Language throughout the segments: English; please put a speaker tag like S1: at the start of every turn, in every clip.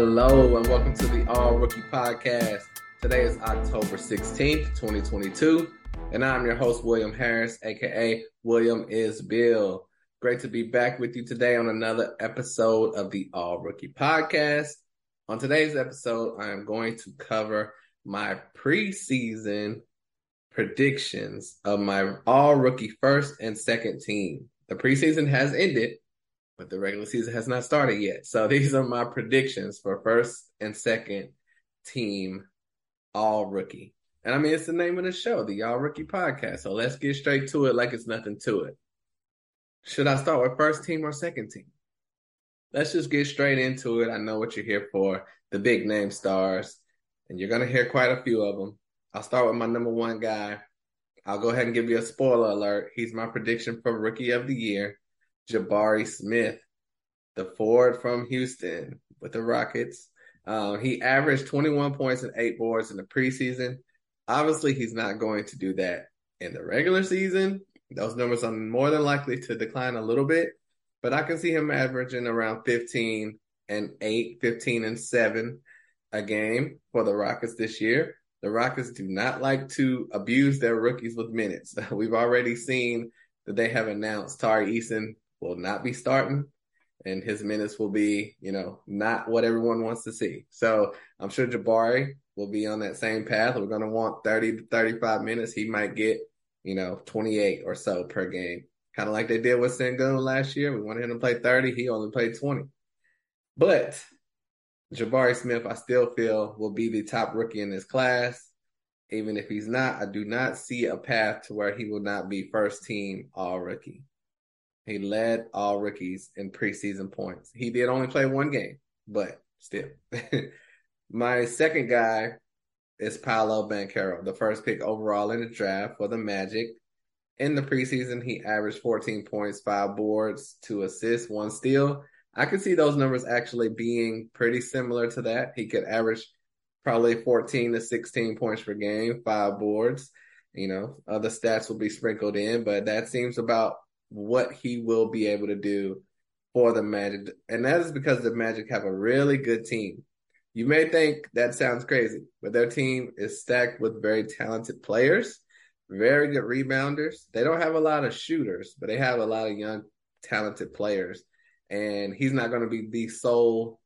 S1: Hello and welcome to the All Rookie Podcast. Today is October 16th, 2022, and I'm your host, William Harris, aka William is Bill. Great to be back with you today on another episode of the All Rookie Podcast. On today's episode, I am going to cover my preseason predictions of my all rookie first and second team. The preseason has ended, but the regular season has not started yet. So these are my predictions for first and second team all rookie. And I mean, it's the name of the show, the All Rookie Podcast. So let's get straight to it like it's nothing to it. Should I start with first team or second team? Let's just get straight into it. I know what you're here for the big name stars, and you're going to hear quite a few of them. I'll start with my number one guy. I'll go ahead and give you a spoiler alert. He's my prediction for Rookie of the Year, Jabari Smith, the forward from Houston with the Rockets. Um, he averaged 21 points and eight boards in the preseason. Obviously, he's not going to do that in the regular season. Those numbers are more than likely to decline a little bit, but I can see him averaging around 15 and 8, 15 and 7 a game for the Rockets this year. The Rockets do not like to abuse their rookies with minutes. We've already seen that they have announced Tari Eason will not be starting and his minutes will be, you know, not what everyone wants to see. So I'm sure Jabari will be on that same path. We're going to want 30 to 35 minutes. He might get, you know, 28 or so per game, kind of like they did with Sengun last year. We wanted him to play 30. He only played 20. But Jabari Smith, I still feel will be the top rookie in this class. Even if he's not, I do not see a path to where he will not be first team all rookie. He led all rookies in preseason points. He did only play one game, but still. My second guy is Paolo Banchero, the first pick overall in the draft for the Magic. In the preseason, he averaged 14 points, five boards, two assists, one steal. I could see those numbers actually being pretty similar to that. He could average probably 14 to 16 points per game, five boards. You know, other stats will be sprinkled in, but that seems about what he will be able to do for the Magic. And that is because the Magic have a really good team. You may think that sounds crazy, but their team is stacked with very talented players, very good rebounders. They don't have a lot of shooters, but they have a lot of young, talented players. And he's not going to be the sole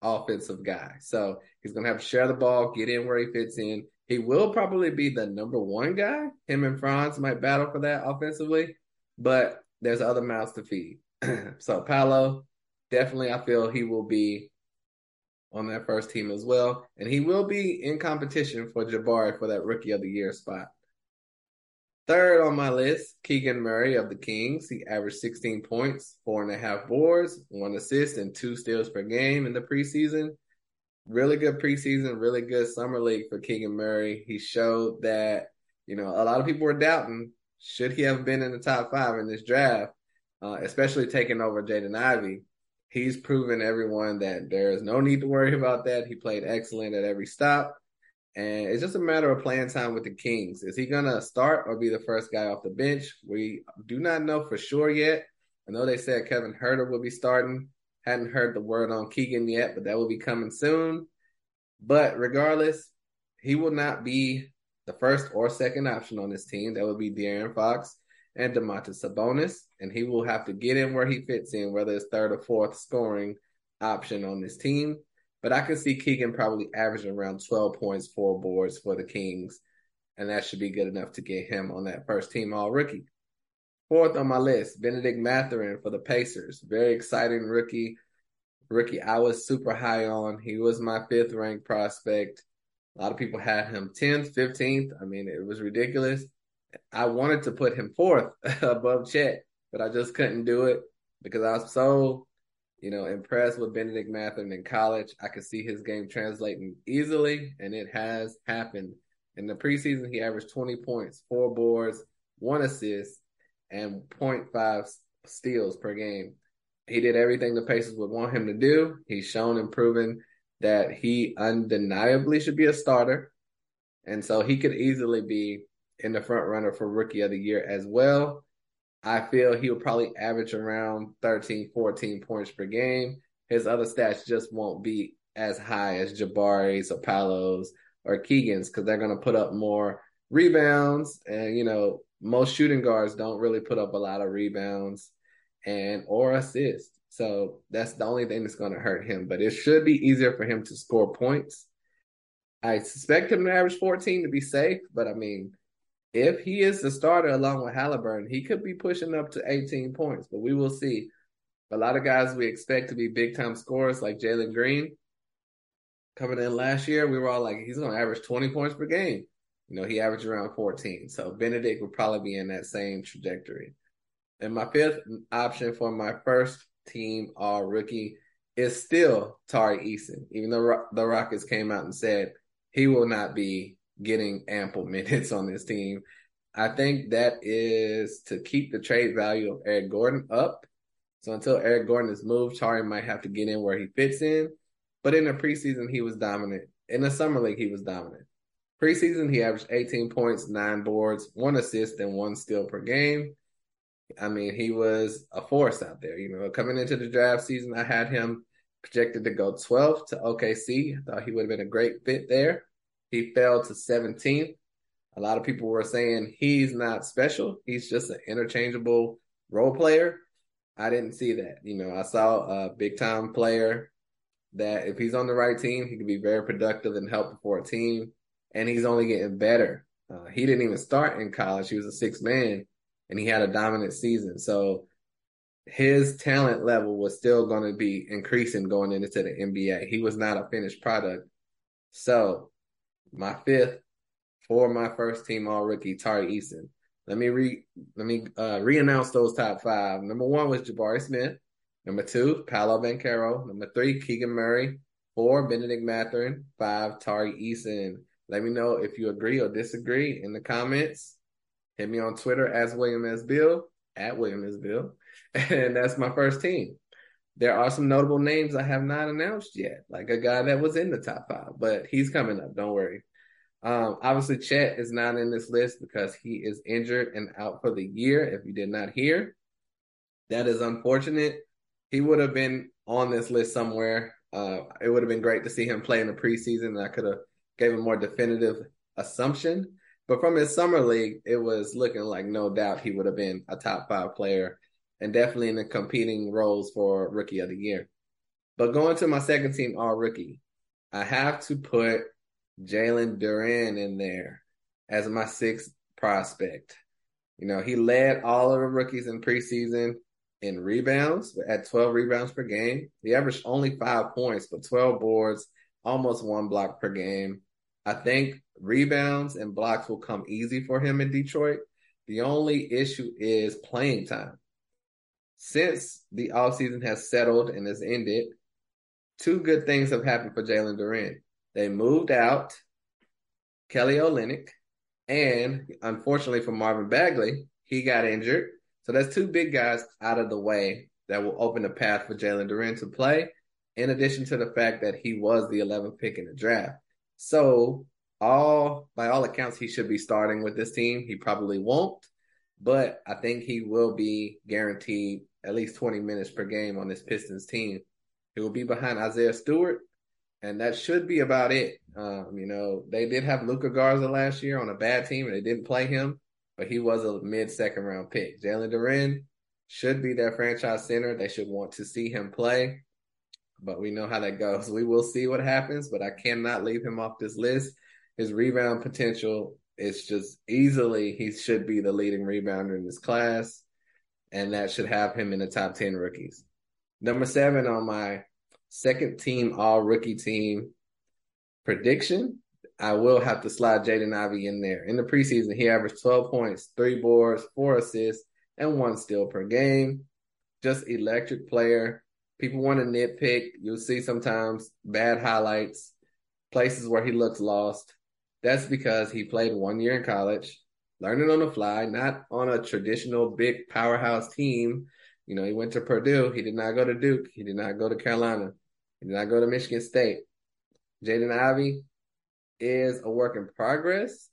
S1: offensive guy. So he's going to have to share the ball, get in where he fits in. He will probably be the number one guy. Him and Franz might battle for that offensively, but there's other mouths to feed. so Paolo, definitely, I feel he will be on that first team as well, and he will be in competition for Jabari for that Rookie of the Year spot. Third on my list, Keegan Murray of the Kings. He averaged 16 points, four and a half boards, one assist, and two steals per game in the preseason. Really good preseason, really good summer league for Keegan Murray. He showed that, you know, a lot of people were doubting should he have been in the top five in this draft, uh, especially taking over Jaden Ivey, he's proven everyone that there is no need to worry about that. He played excellent at every stop. And it's just a matter of playing time with the Kings. Is he going to start or be the first guy off the bench? We do not know for sure yet. I know they said Kevin Huerter will be starting. Hadn't heard the word on Keegan yet, but that will be coming soon. But regardless, he will not be the first or second option on this team. That would be De'Aaron Fox and Domantas Sabonis, and he will have to get in where he fits in, whether it's third or fourth scoring option on this team. But I can see Keegan probably averaging around 12 points, four boards for the Kings, and that should be good enough to get him on that first team all rookie. Fourth on my list, Bennedict Mathurin for the Pacers. Very exciting rookie. Rookie I was super high on. He was my fifth ranked prospect. A lot of people had him 10th, 15th. I mean, it was ridiculous. I wanted to put him fourth above Chet, but I just couldn't do it because I was so, you know, impressed with Bennedict Mathurin in college. I could see his game translating easily, and it has happened. In the preseason, he averaged 20 points, four boards, one assist, and 0.5 steals per game. He did everything the Pacers would want him to do. He's shown and proven that he undeniably should be a starter. And so he could easily be in the front runner for rookie of the year as well. I feel he'll probably average around 13, 14 points per game. His other stats just won't be as high as Jabari's or Paolo's or Keegan's because they're going to put up more rebounds. And, you know, most shooting guards don't really put up a lot of rebounds and or assists. So that's the only thing that's going to hurt him. But it should be easier for him to score points. I suspect him to average 14 to be safe, but I mean, if he is the starter along with Halliburton, he could be pushing up to 18 points, but we will see. A lot of guys we expect to be big time scorers like Jalen Green coming in last year, we were all like, he's going to average 20 points per game. You know, he averaged around 14. So Bennedict would probably be in that same trajectory. And my fifth option for my first team all rookie is still Tari Eason, even though the Rockets came out and said he will not be getting ample minutes on this team. I think that is to keep the trade value of Eric Gordon up. So until Eric Gordon is moved, Tari might have to get in where he fits in. But in the preseason, he was dominant. In the summer league, he was dominant. Preseason, he averaged 18 points, nine boards, one assist, and one steal per game. I mean, he was a force out there. You know, coming into the draft season, I had him projected to go 12th to OKC. I thought he would have been a great fit there. He fell to 17th. A lot of people were saying he's not special. He's just an interchangeable role player. I didn't see that. You know, I saw a big time player that if he's on the right team, he could be very productive and helpful for a team. And he's only getting better. Uh, he didn't even start in college. He was a six man and he had a dominant season. So his talent level was still going to be increasing going into the NBA. He was not a finished product. So my fifth for my first team all rookie, Tari Eason. Let me re let me uh re-announce those top five. Number one was Jabari Smith. Number two, Paolo Banchero. Number three, Keegan Murray. Four, Bennedict Mathurin. Five, Tari Eason. Let me know if you agree or disagree in the comments. Hit me on Twitter as William is Bill, at William is Bill. And that's my first team. There are some notable names I have not announced yet, like a guy that was in the top five, but he's coming up. Don't worry. Um, obviously, Chet is not in this list because he is injured and out for the year. If you did not hear, that is unfortunate. He would have been on this list somewhere. Uh, it would have been great to see him play in the preseason. And I could have gave a more definitive assumption. But from his summer league, it was looking like no doubt he would have been a top five player and definitely in the competing roles for rookie of the year. But going to my second team all rookie, I have to put Jalen Duren in there as my sixth prospect. You know, he led all of the rookies in preseason in rebounds at 12 rebounds per game. He averaged only five points, but 12 boards, almost one block per game. I think rebounds and blocks will come easy for him in Detroit. The only issue is playing time. Since the offseason has settled and has ended, two good things have happened for Jalen Duren. They moved out Kelly Olynyk, and unfortunately for Marvin Bagley, he got injured. So that's two big guys out of the way that will open the path for Jalen Duren to play, in addition to the fact that he was the 11th pick in the draft. So all by all accounts, he should be starting with this team. He probably won't, but I think he will be guaranteed at least 20 minutes per game on this Pistons team. He will be behind Isaiah Stewart, and that should be about it. Um, you know, they did have Luka Garza last year on a bad team, and they didn't play him, but he was a mid second round pick. Jalen Duren should be their franchise center. They should want to see him play, but we know how that goes. We will see what happens, but I cannot leave him off this list. His rebound potential is just easily, he should be the leading rebounder in this class, and that should have him in the top 10 rookies. Number seven on my second team all rookie team prediction, I will have to slide Jaden Ivey in there. In the preseason, he averaged 12 points, three boards, four assists, and one steal per game. Just electric player. People want to nitpick. You'll see sometimes bad highlights, places where he looks lost. That's because he played one year in college, learning on the fly, not on a traditional big powerhouse team. You know, he went to Purdue. He did not go to Duke. He did not go to Carolina. He did not go to Michigan State. Jaden Ivey is a work in progress,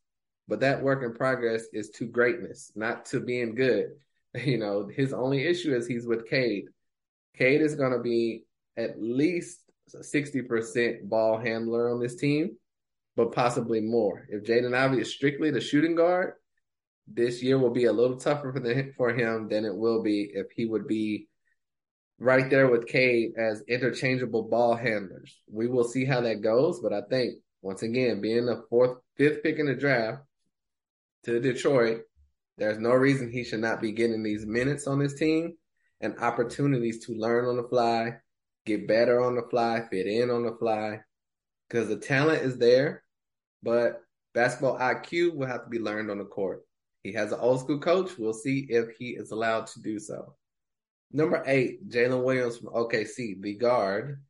S1: but that work in progress is to greatness, not to being good. You know, his only issue is he's with Cade. Cade is going to be at least 60% ball handler on this team, but possibly more. If Jaden Ivey is strictly the shooting guard, this year will be a little tougher for, the, for him than it will be if he would be right there with Cade as interchangeable ball handlers. We will see how that goes, but I think once again, being the fourth, fifth pick in the draft to Detroit, there's no reason he should not be getting these minutes on this team and opportunities to learn on the fly, get better on the fly, fit in on the fly, because the talent is there, but basketball IQ will have to be learned on the court. He has an old school coach. We'll see if he is allowed to do so. Number eight, Jalen Williams from OKC, the guard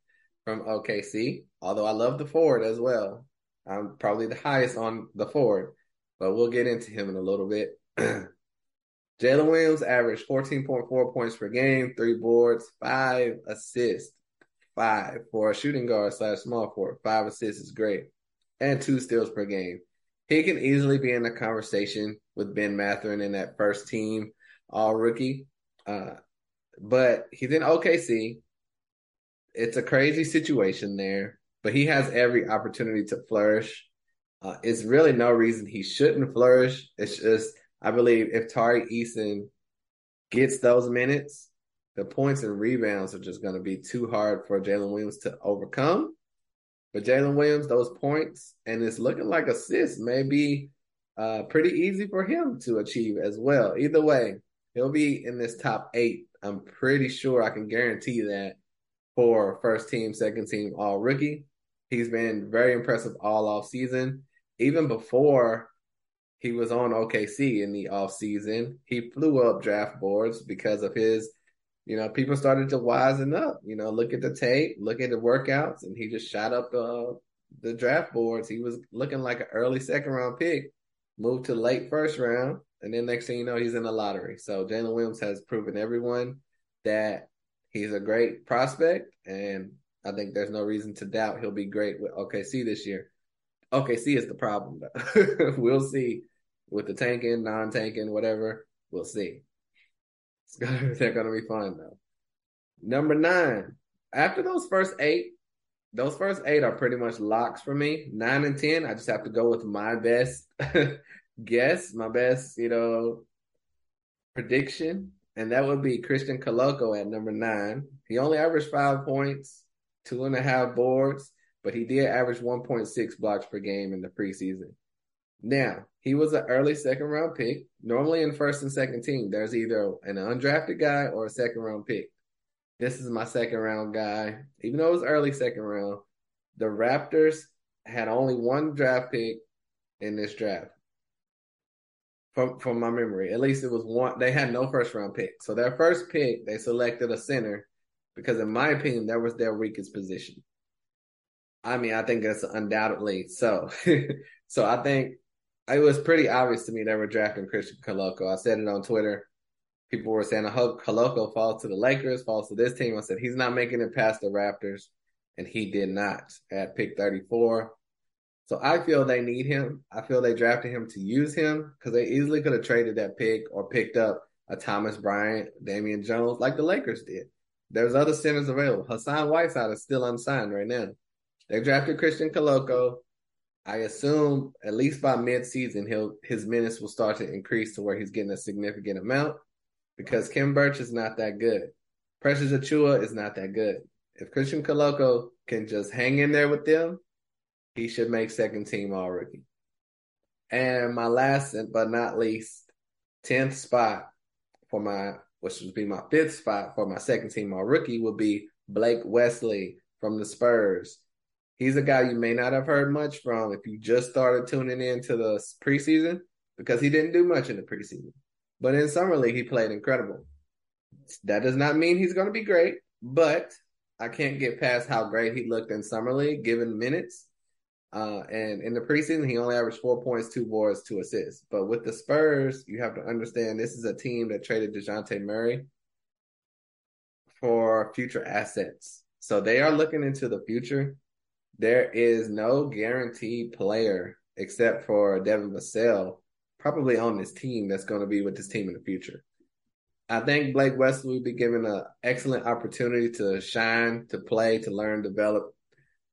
S1: from OKC. Although I love the forward as well. I'm probably the highest on the forward, but we'll get into him in a little bit. Jalen Williams averaged 14.4 points per game, three boards, five assists, five for a shooting guard slash small forward. Five assists is great, and two steals per game. He can easily be in a conversation with Ben Mathurin in that first team all rookie. Uh, but he's in OKC. It's a crazy situation there, but he has every opportunity to flourish. Uh, it's really no reason he shouldn't flourish. It's just, I believe if Tari Eason gets those minutes, the points and rebounds are just going to be too hard for Jalen Williams to overcome. But Jalen Williams, those points, and it's looking like assists may be uh, pretty easy for him to achieve as well. Either way, he'll be in this top eight I'm pretty sure I can guarantee that for first team, second team, all rookie. He's been very impressive all off season. Even before he was on OKC in the off season, he flew up draft boards because of his, you know, people started to wisen up. You know, look at the tape, look at the workouts, and he just shot up the the draft boards. He was looking like an early second round pick, moved to late first round, and then next thing you know, he's in the lottery. So Jalen Williams has proven everyone that he's a great prospect, and I think there's no reason to doubt he'll be great with OKC this year. OKC is the problem, though. we'll see with the tanking, non-tanking, whatever. We'll see. Gonna, they're going to be fun though. Number nine. After those first eight, those first eight are pretty much locks for me. Nine and ten, I just have to go with my best guess, my best, you know, prediction, and that would be Christian Koloko at number nine. He only averaged five points, two and a half boards, but he did average 1.6 blocks per game in the preseason. Now, he was an early second round pick. Normally in first and second team, there's either an undrafted guy or a second round pick. This is my second round guy. Even though it was early second round, the Raptors had only one draft pick in this draft from from my memory. At least it was one. They had no first round pick, so their first pick they selected a center because, in my opinion, that was their weakest position. I mean, I think that's undoubtedly so. so I think it was pretty obvious to me they were drafting Christian Koloko. I said it on Twitter. People were saying, I hope Koloko falls to the Lakers, falls to this team. I said, he's not making it past the Raptors. And he did not at pick 34. So I feel they need him. I feel they drafted him to use him because they easily could have traded that pick or picked up a Thomas Bryant, Damian Jones, like the Lakers did. There's other centers available. Hassan Whiteside is still unsigned right now. They drafted Christian Koloko. I assume at least by mid-season, he'll his minutes will start to increase to where he's getting a significant amount because Khem Birch is not that good. Precious Achiuwa is not that good. If Christian Koloko can just hang in there with them, he should make second team all rookie. And my last but not least, 10th spot for my, which would be my fifth spot for my second team all rookie, would be Blake Wesley from the Spurs. He's a guy you may not have heard much from if you just started tuning in to the preseason because he didn't do much in the preseason. But in summer league, he played incredible. That does not mean he's going to be great, but I can't get past how great he looked in summer league given minutes. Uh, and in the preseason, he only averaged four points, two boards, two assists. But with the Spurs, you have to understand this is a team that traded Dejounte Murray for future assets. So they are looking into the future. There is no guaranteed player except for Devin Vassell probably on this team that's going to be with this team in the future. I think Blake Wesley will be given an excellent opportunity to shine, to play, to learn, develop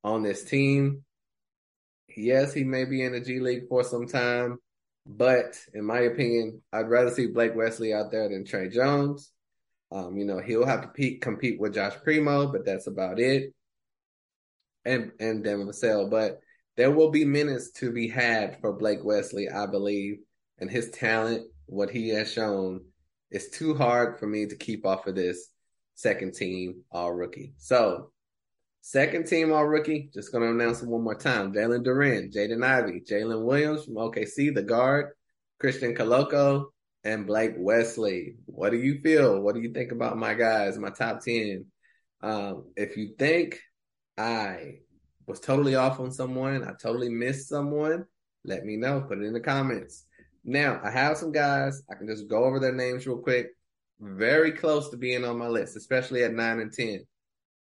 S1: on this team. Yes, he may be in the G League for some time, but in my opinion, I'd rather see Blake Wesley out there than Tre Jones. Um, you know, he'll have to compete, compete with Josh Primo, but that's about it. And and Devin Vassell. But there will be minutes to be had for Blake Wesley, I believe, and his talent, what he has shown, is too hard for me to keep off of this second team all rookie. So second team all rookie, just gonna announce it one more time. Jalen Duren, Jaden Ivey, Jalen Williams from OKC, the guard, Christian Koloko, and Blake Wesley. What do you feel? What do you think about my guys, my top 10? Um, if you think I was totally off on someone, I totally missed someone, let me know. Put it in the comments. Now, I have some guys. I can just go over their names real quick. Very close to being on my list, especially at 9 and 10.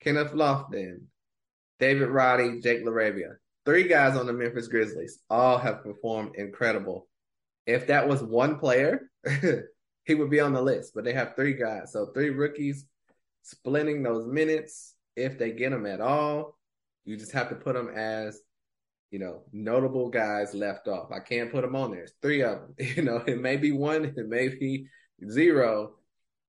S1: Kenneth Lofton, David Roddy, Jake LaRavia. Three guys on the Memphis Grizzlies. All have performed incredible. If that was one player, he would be on the list, but they have three guys. So three rookies splitting those minutes if they get them at all. You just have to put them as, you know, notable guys left off. I can't put them on there. It's three of them. You know, it may be one, it may be zero,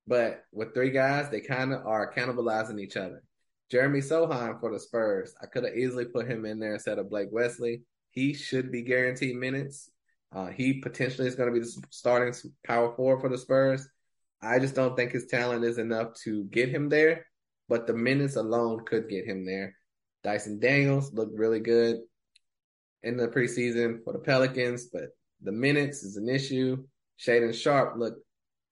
S1: but with three guys, they kind of are cannibalizing each other. Jeremy Sochan for the Spurs. I could have easily put him in there instead of Blake Wesley. He should be guaranteed minutes. Uh, he potentially is going to be the starting power forward for the Spurs. I just don't think his talent is enough to get him there, but the minutes alone could get him there. Dyson Daniels looked really good in the preseason for the Pelicans, but the minutes is an issue. Shaedon Sharpe looked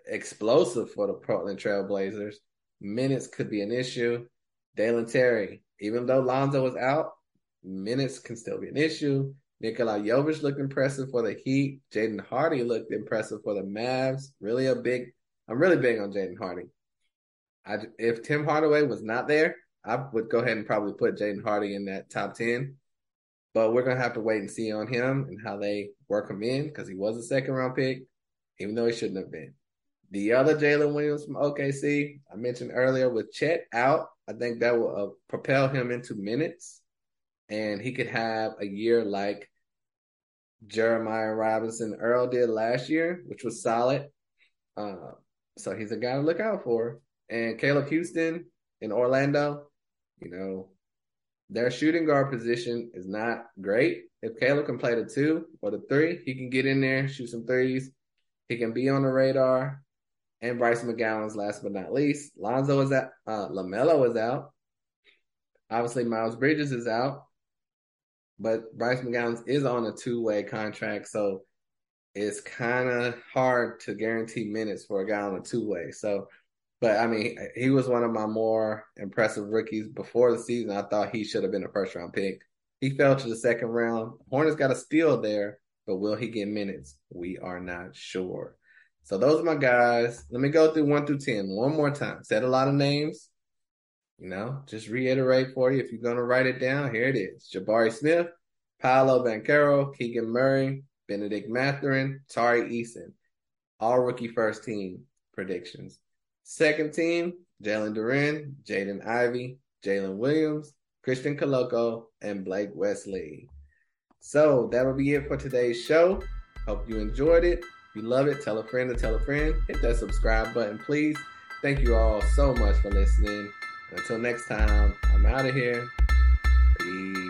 S1: explosive for the Portland Trailblazers. Minutes could be an issue. Dalen Terry, even though Lonzo was out, minutes can still be an issue. Nikola Jovic looked impressive for the Heat. Jaden Hardy looked impressive for the Mavs. Really a big. I'm really big on Jaden Hardy. I, if Tim Hardaway was not there, I would go ahead and probably put Jaden Hardy in that top ten. But we're gonna have to wait and see on him and how they work him in because he was a second round pick, even though he shouldn't have been. The other Jaylin Williams from OKC, I mentioned earlier with Chet out, I think that will uh, propel him into minutes, and he could have a year like Jeremiah Robinson Earl did last year, which was solid. Uh, so he's a guy to look out for. And Caleb Houstan in Orlando, you know, their shooting guard position is not great. If Caleb can play the two or the three, he can get in there, shoot some threes. He can be on the radar. And Bryce McGowens, last but not least. Lonzo is out. Uh, LaMelo is out. Obviously, Miles Bridges is out but Bryce McGowens is on a two way contract, so it's kind of hard to guarantee minutes for a guy on a two way. So, but I mean, he was one of my more impressive rookies before the season. I thought he should have been a first round pick. He fell to the second round. Hornets got a steal there, but will he get minutes? We are not sure. So those are my guys. Let me go through one through ten one more time. Said a lot of names. You know, just reiterate for you if you're going to write it down. Here it is Jabari Smith, Paolo Banchero, Keegan Murray, Bennedict Mathurin, Tari Eason. All rookie first team predictions. Second team, Jalen Duren, Jaden Ivey, Jalen Williams, Christian Koloko, and Blake Wesley. So that'll be it for today's show. Hope you enjoyed it. If you love it, tell a friend to tell a friend. Hit that subscribe button, please. Thank you all so much for listening. Until next time, I'm out of here. Peace.